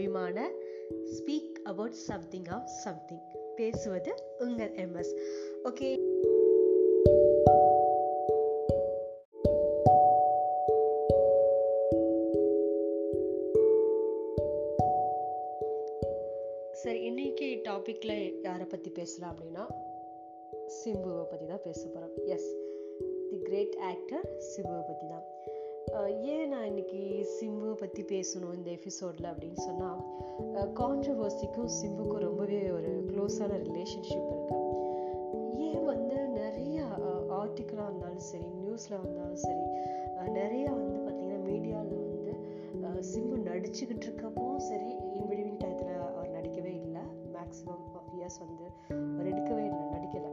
அபிமான. Speak about something of something பேசுவது உங்கள் எம்எஸ் ஓகே சரி இன்னைக்கு டாபிக்ல யாரை பற்றி பேசலாம் அப்படின்னா சிம்புவை பற்றி தான் பேச போகிறோம் எஸ் தி கிரேட் ஆக்டர் சிம்புவை பற்றி தான். ஏன் நான் இன்னைக்கு சிம்புவை பற்றி பேசணும் இந்த எபிசோடில் அப்படின்னு சொன்னால் கான்ட்ரவர்சிக்கும் சிம்புக்கும் ரொம்பவே ஒரு க்ளோஸான ரிலேஷன்ஷிப் இருக்குது ஏன் வந்து நிறைய ஆர்டிக்கலாக இருந்தாலும் சரி நியூஸில் வந்தாலும் சரி நிறையா நிறைய வந்து பார்த்திங்கன்னா மீடியாவில் வந்து சிம்பு நடிச்சுக்கிட்டு இருக்கப்போ சரி இன்பிடிவின் டயத்தில் அவர் நடிக்கவே இல்லை. மேக்ஸிமம் ஆஃப் இயர்ஸ் வந்து அவர் எடுக்கவே இல்லை நடிக்கலை.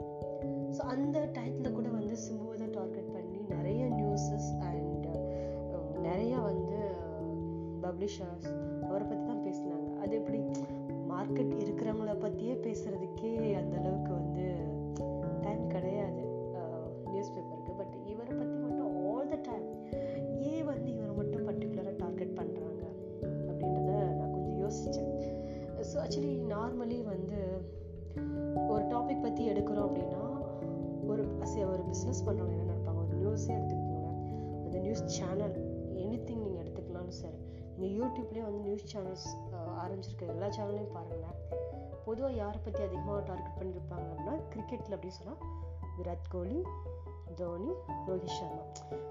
ஸோ அந்த டயத்தில் பப்ளிஷர்ஸ் அவரை பற்றி தான் பேசினாங்க. அது எப்படி மார்க்கெட் இருக்கிறவங்கள பற்றியே பேசுகிறதுக்கே அந்த அளவுக்கு வந்து டைம் கிடையாது. நியூஸ் பேப்பருக்கு பட் இவரை பற்றி மட்டும் ஆல் த டைம் ஏன் வந்து இவரை மட்டும் பர்டிகுலராக டார்கெட் பண்ணுறாங்க அப்படின்றத நான் கொஞ்சம் யோசித்தேன் ஸோ ஆக்சுவலி நார்மலி வந்து ஒரு டாபிக் பற்றி எடுக்கிறோம் அப்படின்னா ஒரு அசை ஒரு பிஸ்னஸ் பண்ணுறவங்க என்ன நினைப்பாங்க? ஒரு நியூஸே எடுத்துக்கோங்க அந்த நியூஸ் சேனல் எனி திங் நீங்கள் எடுத்துக்கலாம்னு சரி. இந்த யூடியூப்லேயே வந்து நியூஸ் சேனல்ஸ் ஆரம்பிச்சிருக்க எல்லா சேனல்லையும் பாருங்களேன் பொதுவாக யாரை பற்றி அதிகமாக டார்கெட் பண்ணியிருப்பாங்க அப்படின்னா கிரிக்கெட்டில் அப்படின்னு சொன்னால் விராட் கோலி தோனி ரோஹித் சர்மா.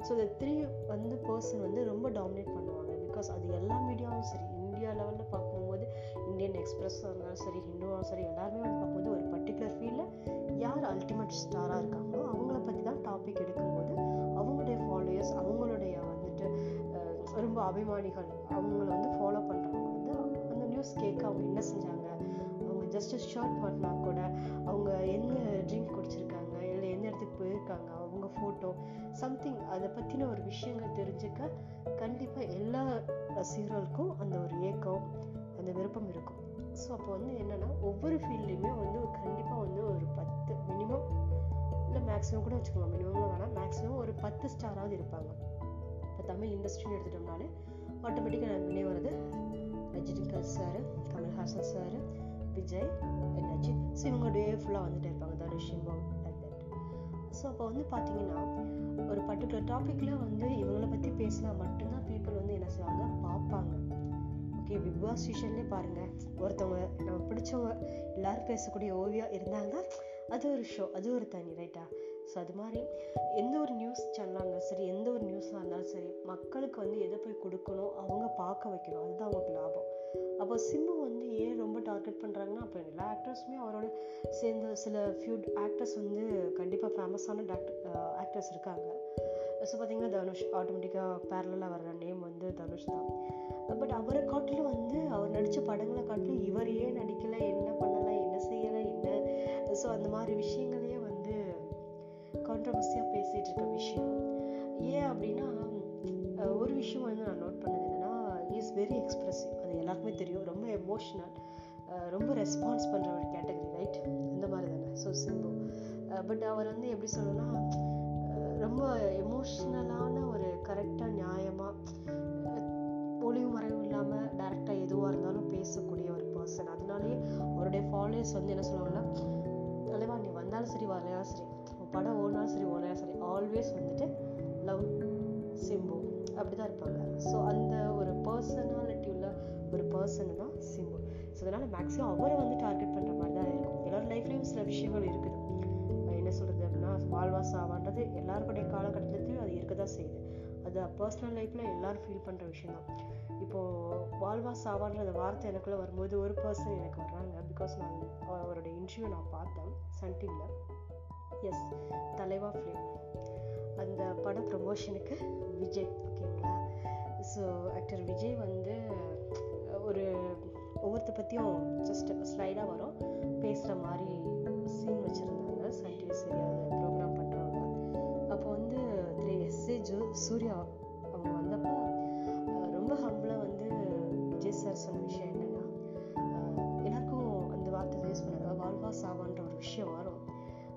ஸோ இந்த த்ரீ வந்து பர்சன் வந்து ரொம்ப டாமினேட் பண்ணுவாங்க. பிகாஸ் அது எல்லா மீடியாவும் சரி இந்தியா லெவலில் பார்க்கும்போது இந்தியன் எக்ஸ்பிரஸ்ஸாக இருந்தாலும் சரி ஹிந்துவாக சரி எல்லாருமே வந்து பார்க்கும்போது ஒரு பர்டிகுலர் ஃபீல்டில் யார் அல்டிமேட் ஸ்டாராக இருக்காங்க? அபிமானிகள் அவங்கள வந்து ஃபாலோ பண்ணுறவங்க வந்து அந்த நியூஸ் கேட்க அவங்க என்ன செஞ்சாங்க? அவங்க ஜஸ்ட் ஷர்ட் மாட்டினா கூட அவங்க என்ன ட்ரிங்க் குடிச்சிருக்காங்க? இல்லை எந்த இடத்துக்கு போயிருக்காங்க? அவங்க ஃபோட்டோ சம்திங் அதை பற்றின ஒரு விஷயங்கள் தெரிஞ்சுக்க கண்டிப்பாக எல்லா ரசிகர்களுக்கும் அந்த ஒரு ஏக்கம் அந்த விருப்பம் இருக்கும். ஸோ அப்போ வந்து என்னன்னா ஒவ்வொரு ஃபீல்ட்லேயுமே வந்து கண்டிப்பாக வந்து ஒரு பத்து மினிமம் இல்லை மேக்ஸிமம் கூட வச்சுக்கோங்க மினிமம் வேணாம். மேக்ஸிமம் ஒரு பத்து ஸ்டாராவது இருப்பாங்க. இப்போ தமிழ் இண்டஸ்ட்ரின்னு எடுத்துட்டோம்னாலே ஆட்டோமேட்டிக்காக நான் முன்னே வருது Rajinikanth sir Kamal Haasan sir Vijay and Ajith so இவங்க டே ஃபுல்லாக வந்துட்டு இருப்பாங்க. தனுஷ் சிம்பம் லைக் தட் ஸோ அப்போ வந்து பார்த்தீங்கன்னா ஒரு பர்டிகுலர் டாப்பிக்கில் வந்து இவங்களை பற்றி பேசினா மட்டும்தான் பீப்புள் வந்து என்ன செய்வாங்க? பார்ப்பாங்க. ஓகே பிக் பாஸ் சீசன்லேயே பாருங்கள் ஒருத்தவங்க நம்ம பிடிச்சவங்க எல்லாரும் பேசக்கூடிய ஓவியா இருந்தாங்க அது ஒரு ஷோ அது ஒரு தனி ரைட்டா அது மாதிரி எந்த ஒரு நியூஸ் சேனலாக இருந்தாலும் சரி எந்த ஒரு நியூஸாக இருந்தாலும் சரி மக்களுக்கு வந்து எதை போய் கொடுக்கணும் அவங்க பார்க்க வைக்கணும். அதுதான் அவங்களுக்கு லாபம். அப்போ சிம்பு வந்து ஏன் ரொம்ப டார்கெட் பண்ணுறாங்கன்னா அப்போ எல்லா ஆக்டர்ஸுமே அவரோட சேர்ந்த சில ஃபியூ ஆக்டர்ஸ் வந்து கண்டிப்பாக ஃபேமஸான டாக்டர் ஆக்டர்ஸ் இருக்காங்க. ஸோ பார்த்தீங்கன்னா தனுஷ் ஆட்டோமேட்டிக்காக பேரலாக வர்ற நேம் வந்து தனுஷ் தான். பட் அவரை காட்டிலும் வந்து அவர் நடித்த படங்களை காட்டிலும் இவர் ஏன் நடிக்கலை என்ன பண்ணலை என்ன செய்யலை என்ன? ஸோ அந்த மாதிரி விஷயங்களையே கான்ட்ரவர்சியாக பேசிகிட்டு இருக்க விஷயம். ஏன் அப்படின்னா ஒரு விஷயம் வந்து நான் நோட் பண்ணது என்னென்னா இஸ் வெரி எக்ஸ்ப்ரெசிவ் அது எல்லாருக்குமே தெரியும். ரொம்ப எமோஷ்னல் ரொம்ப ரெஸ்பான்ஸ் பண்ணுற ஒரு கேட்டகரி ரைட் இந்த மாதிரி தானே. ஸோ சிம்பு பட் அவர் வந்து எப்படி சொல்லணும்னா ரொம்ப எமோஷ்னலான ஒரு கரெக்டாக நியாயமாக ஒளிவு மறைவு இல்லாமல் டேரெக்டாக எதுவாக இருந்தாலும் பேசக்கூடிய ஒரு பர்சன் அதனாலேயே அவருடைய ஃபாலோயர்ஸ் வந்து என்ன சொல்லுவாங்கன்னா தலைவா நீ வந்தாலும் சரி வரலையாலும் சரி படம் ஓடினாலும் சரி ஓடலையா சரி ஆல்வேஸ் வந்துட்டு லவ் சிம்பு. அப்படிதான் இருப்பாங்க. ஸோ அந்த ஒரு பர்சனாலிட்டி உள்ள ஒரு பர்சன் தான் சிம்பு. ஸோ அதனால் மேக்ஸிமம் அவரை வந்து டார்கெட் பண்ணுற மாதிரி தான் இருக்கும். எல்லாரோட லைஃப்லேயும் சில விஷயங்கள் இருக்குது. என்ன சொல்கிறது அப்படின்னா வாழ்வா சாவான்றது எல்லாருடைய காலகட்டத்திலையும் அது இருக்க தான் செய்யுது. அது பர்சனல் லைஃப்பில் எல்லோரும் ஃபீல் பண்ணுற விஷயம் தான் இப்போது வாழ்வா சாவான்ற அந்த வார்த்தை எனக்குள்ளே வரும்போது ஒரு பர்சன் எனக்கு வர்றாங்க. பிகாஸ் நான் அவரோட இன்டர்வியூ நான் பார்த்தேன் சன் டிவியில் எஸ் தலைவா ஃபிலிம் அந்த பட ப்ரமோஷனுக்கு விஜய் ஓகேங்களா ஸோ ஆக்டர் விஜய் வந்து ஒரு ஒவ்வொருத்த பற்றியும் ஜஸ்ட் ஸ்லைடாக வரும். பேசுகிற மாதிரி சீன் வச்சுருந்தாங்க. சன் டிவி சீரியல் ப்ரோக்ராம் பண்ணுறவங்க அப்போ வந்து திரு எஸ்ஏ ஜூ ஜோ சூர்யா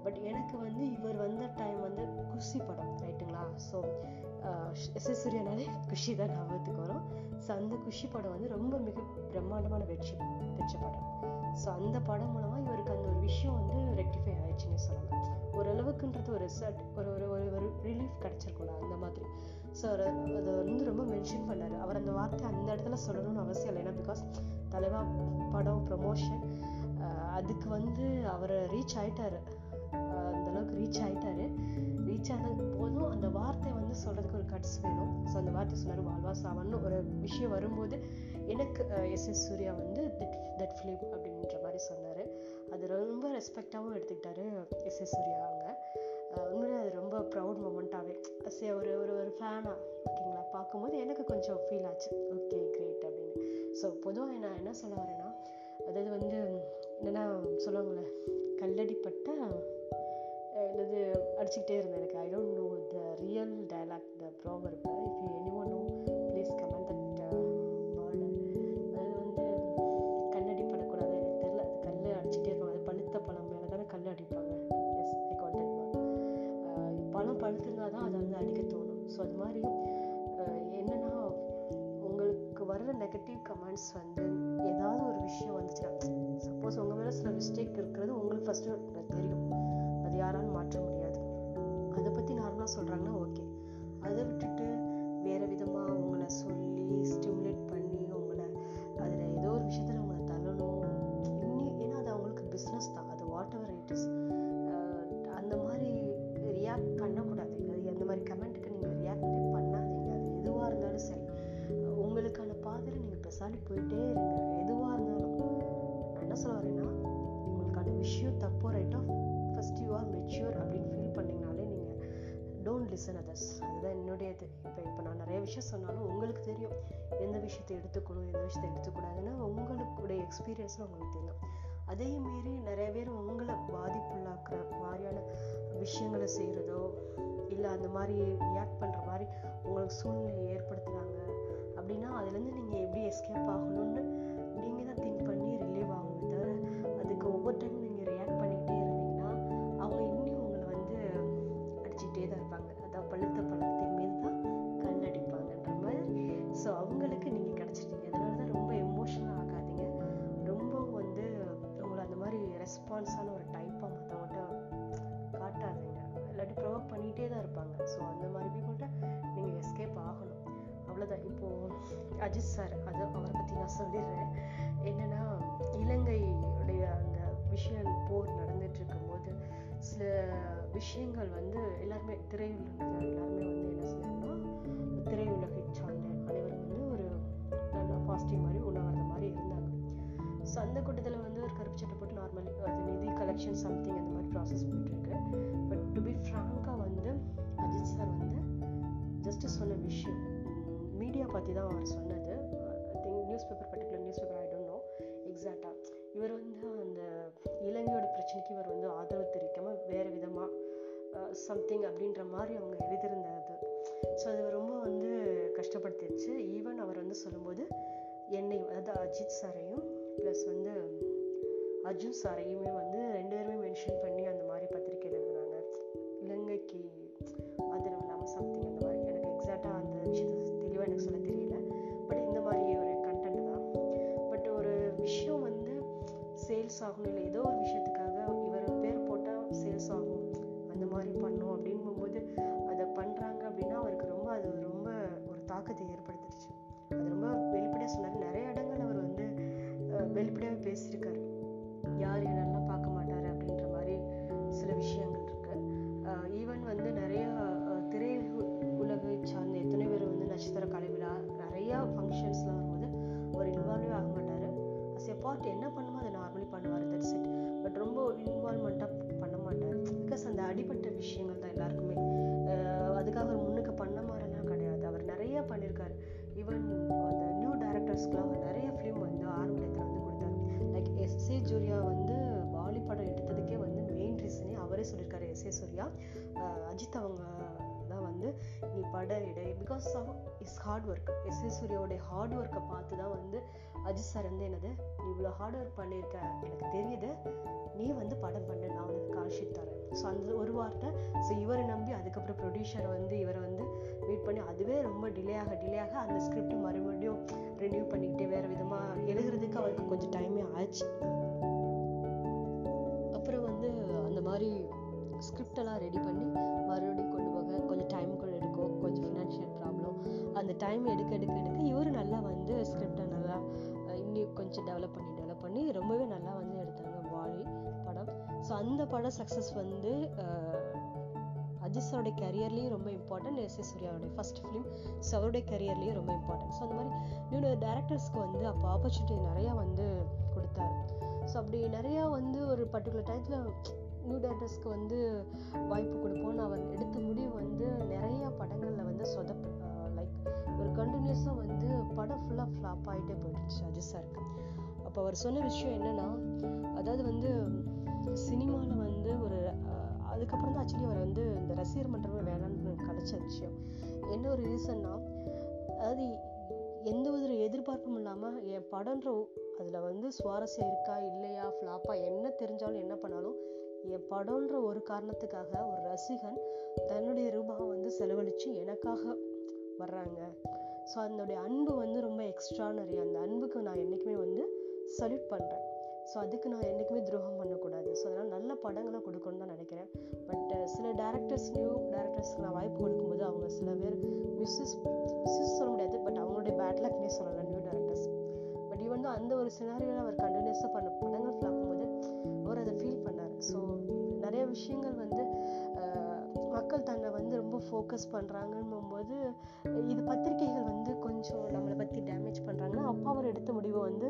பட் எனக்கு வந்து இவர் வந்த டைம் வந்து குஷி படம் ரைட்டுங்களா ஸோ எஸ் சூர்யானாலே குஷி தான் ஞாபகத்துக்கு வரும். ஸோ அந்த குஷி படம் வந்து ரொம்ப மிக பிரம்மாண்டமான வெற்றி பெற்ற படம். ஸோ அந்த படம் மூலமாக இவருக்கு அந்த ஒரு விஷயம் வந்து ரெக்டிஃபை ஆயிடுச்சுன்னு சொல்லலாம். ஓரளவுக்குன்றது ஒரு ரிசல்ட் ஒரு ஒரு ஒரு ஒரு ரிலீஃப் கிடச்சிருக்கும்ல அந்த மாதிரி. ஸோ அதை வந்து ரொம்ப மென்ஷன் பண்ணார். அவர் அந்த வார்த்தை அந்த இடத்துல சொல்லணும்னு அவசியம் இல்லை. ஏன்னா பிகாஸ் தலைவா படம் ப்ரொமோஷன் அதுக்கு வந்து அவரை ரீச் ஆயிட்டாரு. அந்தளவுக்கு ரீச் ஆயிட்டாரு. ரீச் ஆனது போதும் அந்த வார்த்தை வந்து சொல்றதுக்கு ஒரு கட்ஸ் வேணும். ஸோ அந்த வார்த்தை சொன்னார் வாழ்வா சாவான்னு ஒரு விஷயம் வரும்போது எனக்கு எஸ் எஸ் சூர்யா வந்து தட் ஃபிலிம் அப்படின்ற மாதிரி சொன்னார். அது ரொம்ப ரெஸ்பெக்டாகவும் எடுத்துக்கிட்டாரு எஸ் எஸ் சூர்யா அவங்க. உண்மையிலே அது ரொம்ப ப்ரௌட் மூமெண்ட்டாகவே அஸ் ஒரு ஒரு ஒரு ஃபேனாக ஓகேங்களா? பார்க்கும்போது எனக்கு கொஞ்சம் ஃபீல் ஆச்சு. ஓகே கிரேட் அப்படின்னு. ஸோ பொதுவாக நான் என்ன சொல்ல வரேன்னா அதாவது வந்து என்னென்னா சொல்லுவாங்களே கல்லடிப்பட்ட என்னது அடிச்சுக்கிட்டே இருந்தேன் எனக்கு. ஐ டோன்ட் சொல்கிறாங்கன்னா ஓகே அதை விட்டுட்டு வேறு விதமாக உங்களை சொல்லி லிசன் அதர்ஸ் அதுதான் என்னுடையது இப்போ இப்போ நான் நிறைய விஷயம் சொன்னாலும் உங்களுக்கு தெரியும். எந்த விஷயத்தை எடுத்துக்கணும் எந்த விஷயத்தை எடுத்துக்கூடாதுன்னு உங்களுடைய எக்ஸ்பீரியன்ஸில் உங்களுக்கு தெரியும். அதே மாரி நிறைய பேர் உங்களை பாதிப்புள்ளாக்குற மாதிரியான விஷயங்களை செய்கிறதோ இல்லை அந்த மாதிரி ரியாக்ட் பண்ணுற மாதிரி உங்களுக்கு சூழ்நிலை ஏற்படுத்துகிறாங்க அப்படின்னா அதுலேருந்து நீங்கள் எப்படி எஸ்கேப் ஆகணும்னு எல்லாருமே எல்லாருமே வந்து என்ன செய்யணும்னா திரையுலகை சார்ந்த அனைவரும் வந்து ஒரு நல்ல பாசிட்டிவ் மாதிரி உணவர்ந்த மாதிரி இருந்தாங்க ஸோ அந்த கூட்டத்தில் வந்து ஒரு கருப்பு சட்டை போட்டு நார்மலி அது நிதி கலெக்ஷன் சம்திங் அந்த மாதிரி ப்ராசஸ் போயிட்டுருக்கு பட் டு பி ஃப்ராங்காக வந்து அஜித் சார் வந்து ஜஸ்ட்டு சொன்ன விஷயம் மீடியா பற்றி தான் அவர் சொன்னது I think news paper particular news paper I don't know எக்ஸாக்டாக இவர் வந்து அந்த இலங்கையோட பிரச்சனைக்கு இவர் வந்து ஆதரவு தெரிவிக்காமல் வேறு விதமாக சம்திங் அப்படின்ற மாதிரி அவங்க எழுதியிருந்தது. ஸோ அது ரொம்ப வந்து கஷ்டப்படுத்திடுச்சு. ஈவன் அவர் வந்து சொல்லும்போது என்னையும் அதாவது அஜித் சாரையும் ப்ளஸ் வந்து அர்ஜுன் சாரையுமே வந்து ரெண்டு பேருமே மென்ஷன் பண்ணி நீ இடை. Because of is hard work as a hard ஒர்க்கை பார்த்து தான் வந்து அஜித் சார் வந்து என்னது நீ இவ்வளோ ஹார்ட் ஒர்க் பண்ணியிருக்க. எனக்கு தெரியுது. நீ வந்து படம் பண்ணு. நான் உனக்கு கால் தரேன். ஸோ அந்த ஒரு வார்த்தை ஸோ இவரை நம்பி அதுக்கப்புறம் ப்ரொடியூசர் வந்து இவரை வந்து வெயிட் பண்ணி அதுவே ரொம்ப டிலே ஆக டிலே ஆக அந்த ஸ்கிரிப்ட் மறுபடியும் ரினியூ பண்ணிக்கிட்டே வேறு விதமாக எழுதுறதுக்கு அவருக்கு கொஞ்சம் டைமே ஆச்சு. அப்புறம் வந்து அந்த மாதிரி ஸ்கிரிப்டெல்லாம் ரெடி பண்ணி மறுபடியும் கொண்டு போக கொஞ்சம் டைம் அந்த டைம் எடுக்க எடுக்க எடுக்க இவர் நல்லா வந்து ஸ்கிரிப்டை நல்லா இன்னும் கொஞ்சம் டெவலப் பண்ணி டெவலப் பண்ணி ரொம்பவே நல்லா வந்து எடுத்தாங்க வாலி படம். ஸோ அந்த படம் சக்ஸஸ் வந்து அஜித் சாரோடைய கரியர்லேயும் ரொம்ப இம்பார்ட்டன்ட் எஸ் எஸ் சூர்யாவுடைய ஃபர்ஸ்ட் ஃபிலிம் ஸோ அவருடைய கரியர்லேயும் ரொம்ப இம்பார்ட்டன்ட் ஸோ அந்த மாதிரி நியூ டேரக்டர்ஸ்க்கு வந்து அப்போ ஆப்பர்ச்சுனிட்டி நிறையா வந்து கொடுத்தாரு. ஸோ அப்படி நிறையா வந்து ஒரு பர்டிகுலர் டயத்தில் நியூ டேரக்டர்ஸ்க்கு வந்து வாய்ப்பு கொடுப்போம்னு அவர் எடுத்த முடிவு வந்து நிறையா படங்களில் வந்து சொதப்பு ஒரு கண்டினியூஸாக வந்து படம் ஃபுல்லாக ஃப்ளாப் ஆகிட்டே போயிடுச்சு அஜித் சாருக்கு. அப்போ அவர் சொன்ன விஷயம் என்னென்னா அதாவது வந்து சினிமாவில் வந்து ஒரு அதுக்கப்புறம் தான் ஆக்சுவலி அவர் வந்து இந்த ரசிகர் மன்றமே வேணான்னு கலைச்ச விஷயம். என்ன ஒரு ரீசன்னா அதாவது எந்த ஒரு எதிர்பார்ப்பும் இல்லாமல் என் படம்ன்ற அதில் வந்து சுவாரஸ்யம் இருக்கா இல்லையா ஃப்ளாப்பா என்ன தெரிஞ்சாலும் என்ன பண்ணாலும் என் படம்ன்ற ஒரு காரணத்துக்காக ஒரு ரசிகன் தன்னுடைய ரூபாவை வந்து செலவழித்து எனக்காக வர்றாங்க. ஸோ அதனுடைய அன்பு வந்து ரொம்ப எக்ஸ்ட்ரானரி அந்த அன்புக்கு நான் என்றைக்குமே வந்து சல்யூட் பண்ணுறேன் ஸோ அதுக்கு நான் என்றைக்குமே துரோகம் பண்ணக்கூடாது. ஸோ அதனால் நல்ல படங்களை கொடுக்கணும்னு தான் நினைக்கிறேன். பட் சில டேரக்டர்ஸ் நியூ டேரக்டர்ஸ்க்கு நான் வாய்ப்பு கொடுக்கும்போது அவங்க சில பேர் மிஸ்ஸஸ் மிஸ்ஸஸ் சொல்ல முடியாது. பட் அவங்களுடைய பேட் லக்னே சொல்லலாம் நியூ டேரக்டர்ஸ் பட் ஈவன் தான் அந்த ஒரு சினாரியோவில் அவர் கண்டினியூஸாக பண்ண படங்கள் பார்க்கும்போது அவர் அதை ஃபீல் பண்ணார். ஸோ நிறைய விஷயங்கள் வந்து மக்கள் தன்னை வந்து ரொம்ப ஃபோக்கஸ் பண்ணுறாங்கன்னு இது பத்திரிகைகள் வந்து கொஞ்சம் நம்மளை பற்றி டேமேஜ் பண்ணுறாங்கன்னா அப்பா அவர் எடுத்த முடிவு வந்து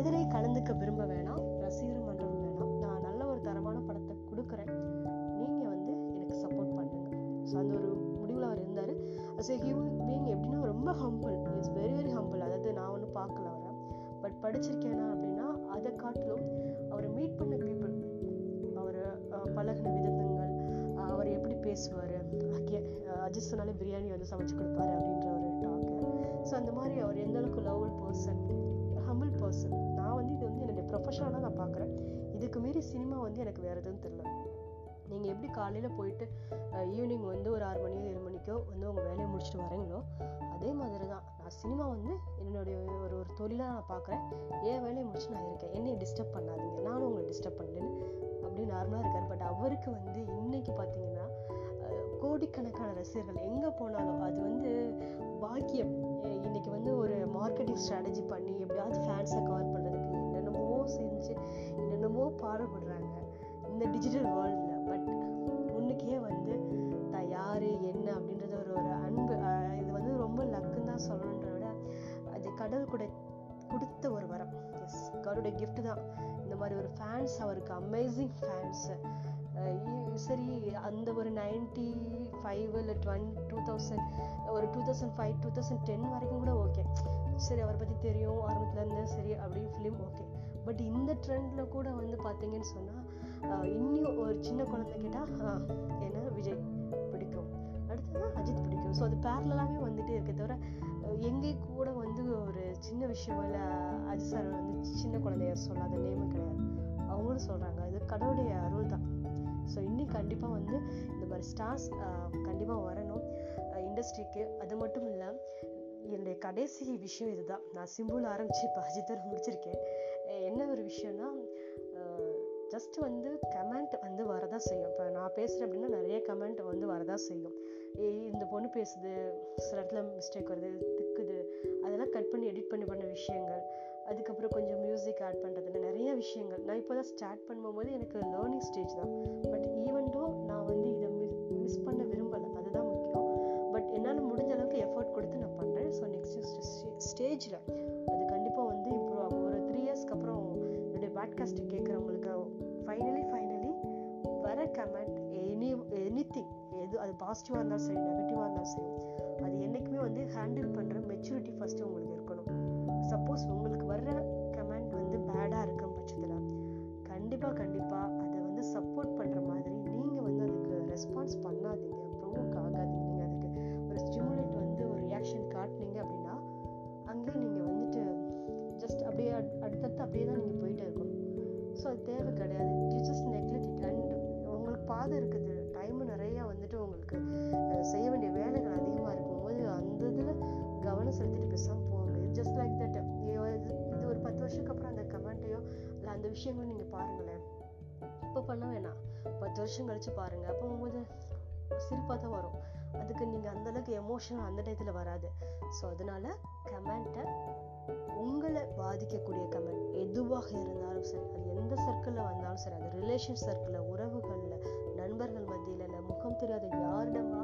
எதிரே கலந்துக்க விரும்ப வேணாம் ரசிகர் மன்றம் வேணாம். நான் நல்ல ஒரு தரமான படத்தை கொடுக்குறேன். நீங்கள் வந்து எனக்கு சப்போர்ட் பண்ணுங்க. ஸோ அந்த ஒரு முடிவில் அவர் இருந்தார். அஸ் ஏ ஹியூமன் பீயிங் எப்படின்னா ரொம்ப humble it's very very humble அதாவது நான் ஒன்றும் பார்க்கல அவரை. பட் படிச்சிருக்கேனா அப்படின்னா அதை காட்டிலும் அவரை மீட் பண்ண பீப்புள் அவர் பழகின விதம் பேசுவார். ஓகே uh, அஜித் சொன்னாலே பிரியாணி வந்து சமைச்சு கொடுப்பாரு அப்படின்ற ஒரு டாக்கு ஸோ அந்த மாதிரி அவர் எந்த அளவுக்கு லவ் பர்சன் ஹம்பிள் பர்சன் நான் வந்து இது வந்து என்னுடைய ப்ரொஃபஷனாக நான் பார்க்குறேன். இதுக்கு மீறி சினிமா வந்து எனக்கு வேறு எதுவும் தெரில நீங்கள் எப்படி காலையில் போயிட்டு uh, ஈவினிங் வந்து ஒரு ஆறு மணியோ ஏழு மணிக்கோ வந்து உங்கள் வேலையை முடிச்சுட்டு வரீங்களோ அதே மாதிரி தான். நான் சினிமா வந்து என்னுடைய ஒரு ஒரு தொழிலாக நான் பார்க்குறேன். என் வேலையை முடிச்சு நான் இருக்கேன். என்னை டிஸ்டர்ப் பண்ணாதீங்க. நானும் உங்களை டிஸ்டர்ப் பண்ணலன்னு அப்படி நார்மலாக இருக்கார். பட் அவருக்கு வந்து இன்னைக்கு பார்த்தீங்கன்னா கோடிக்கணக்கான ரசிகர்கள் எங்கே போனாலும் அது வந்து பாக்கியம். இன்னைக்கு வந்து ஒரு மார்க்கெட்டிங் ஸ்ட்ராட்டஜி பண்ணி எப்படியாவது ஃபேன்ஸை கவர் பண்ணுறதுக்கு என்னென்னமோ செஞ்சு என்னென்னமோ பாடுபடுறாங்க இந்த டிஜிட்டல் வேர்ல்டில் பட் ஒன்றுக்கே வந்து தான் யார் என்ன அப்படின்றது ஒரு ஒரு அன்பு இது வந்து ரொம்ப லக்குன்னு தான் சொல்லணுன்ற விட அது கடவுள் கூட கொடுத்த ஒரு வரம். எஸ் கடவுடைய கிஃப்ட் தான். இந்த மாதிரி ஒரு ஃபேன்ஸ் அவருக்கு அமேசிங் ஃபேன்ஸு சரி அந்த ஒரு நைன்டி ஃபைவ் இல்லை டுவென் டூ தௌசண்ட் ஒரு two thousand five two thousand ten வரைக்கும் கூட ஓகே சரி அவரை பற்றி தெரியும் ஆரம்பத்துலேருந்து சரி அப்படின்னு ஃபிலிம் ஓகே பட் இந்த ட்ரெண்டில் கூட வந்து பார்த்தீங்கன்னு சொன்னால் இன்னும் ஒரு சின்ன குழந்தை கேட்டால் என்ன விஜய் பிடிக்கும்? அடுத்தது அஜித் பிடிக்கும். ஸோ அது பேரலாகவே வந்துட்டே இருக்க தவிர எங்கே கூட வந்து ஒரு சின்ன விஷயம் இல்லை அஜித் சார் வந்து சின்ன குழந்தைய சொல்லாத நேமும் கிடையாது. அவங்களும் சொல்கிறாங்க அது கடவுளுடைய அருள் தான். ஸோ இன்னும் கண்டிப்பாக வந்து இந்த மாதிரி ஸ்டார்ஸ் கண்டிப்பாக வரணும். இண்டஸ்ட்ரிக்கு அது மட்டும் இல்லை என்னுடைய கடைசி விஷயம் இதுதான். நான் சிம்பிள் ஆரம்பிச்சு இப்போ அஜித்தர் முடிச்சிருக்கேன். என்ன ஒரு விஷயம்னா ஜஸ்ட் வந்து கமெண்ட் வந்து வரதா செய்யும். இப்போ நான் பேசுகிறேன் அப்படின்னா நிறைய கமெண்ட் வந்து வரதா செய்யும். இந்த பொண்ணு பேசுது சில இடத்துல மிஸ்டேக் வருது திக்குது. அதெல்லாம் கட் பண்ணி எடிட் பண்ணி பண்ண விஷயங்கள். அதுக்கப்புறம் கொஞ்சம் மியூசிக் ஆட் பண்ணுறதுல நிறைய விஷயங்கள். நான் இப்போ தான் ஸ்டார்ட் பண்ணும்போது எனக்கு லேர்னிங் ஸ்டேஜ் தான். பட் ஈவெண்ட்டோ நான் வந்து இதை மிஸ் மிஸ் பண்ண விரும்பலை அதுதான் முக்கியம். பட் என்னால் முடிஞ்ச அளவுக்கு எஃபர்ட் கொடுத்து நான் பண்ணுறேன் ஸோ நெக்ஸ்ட் ஸ்டேஜில் அது கண்டிப்பாக வந்து இம்ப்ரூவ் ஆகும். ஒரு த்ரீ இயர்ஸ்க்கு அப்புறம் என்னுடைய பாட்காஸ்ட்டு கேட்குறவங்களுக்கு ஃபைனலி ஃபைனலி வர கமெண்ட் எனி எனி திங் எது அது பாசிட்டிவாக இருந்தாலும் சரி நெகட்டிவாக இருந்தாலும் சரி அது என்றைக்குமே வந்து ஹேண்டில் பண்ணுற மெச்சூரிட்டி ஃபஸ்ட்டு உங்களுக்கு இருக்கணும். சப்போஸ் உங்களுக்கு வர்ற கமெண்ட் வந்து பேடாக இருக்கும் பட்சத்தில் கண்டிப்பாக கண்டிப்பாக அதை வந்து சப்போர்ட் பண்ணுற மாதிரி நீங்கள் வந்து அதுக்கு ரெஸ்பான்ஸ் பண்ணாதீங்க. ப்ரோக்கா பண்ண வேணாம். பத்து வருஷம் கழிச்சு பாருங்க. அப்போ உங்களுக்கு சிரிப்பாக தான் வரும். அதுக்கு நீங்கள் அந்தளவுக்கு எமோஷன் அந்த டயத்தில் வராது. ஸோ அதனால கமெண்ட்டை உங்களை பாதிக்கக்கூடிய கமெண்ட் எதுவாக இருந்தாலும் சரி அது எந்த சர்க்கிளில் வந்தாலும் சரி அது ரிலேஷன் சர்க்கிளில் உறவுகளில் நண்பர்கள் மத்தியில் இல்லை முகம் தெரியாத யாரிடமா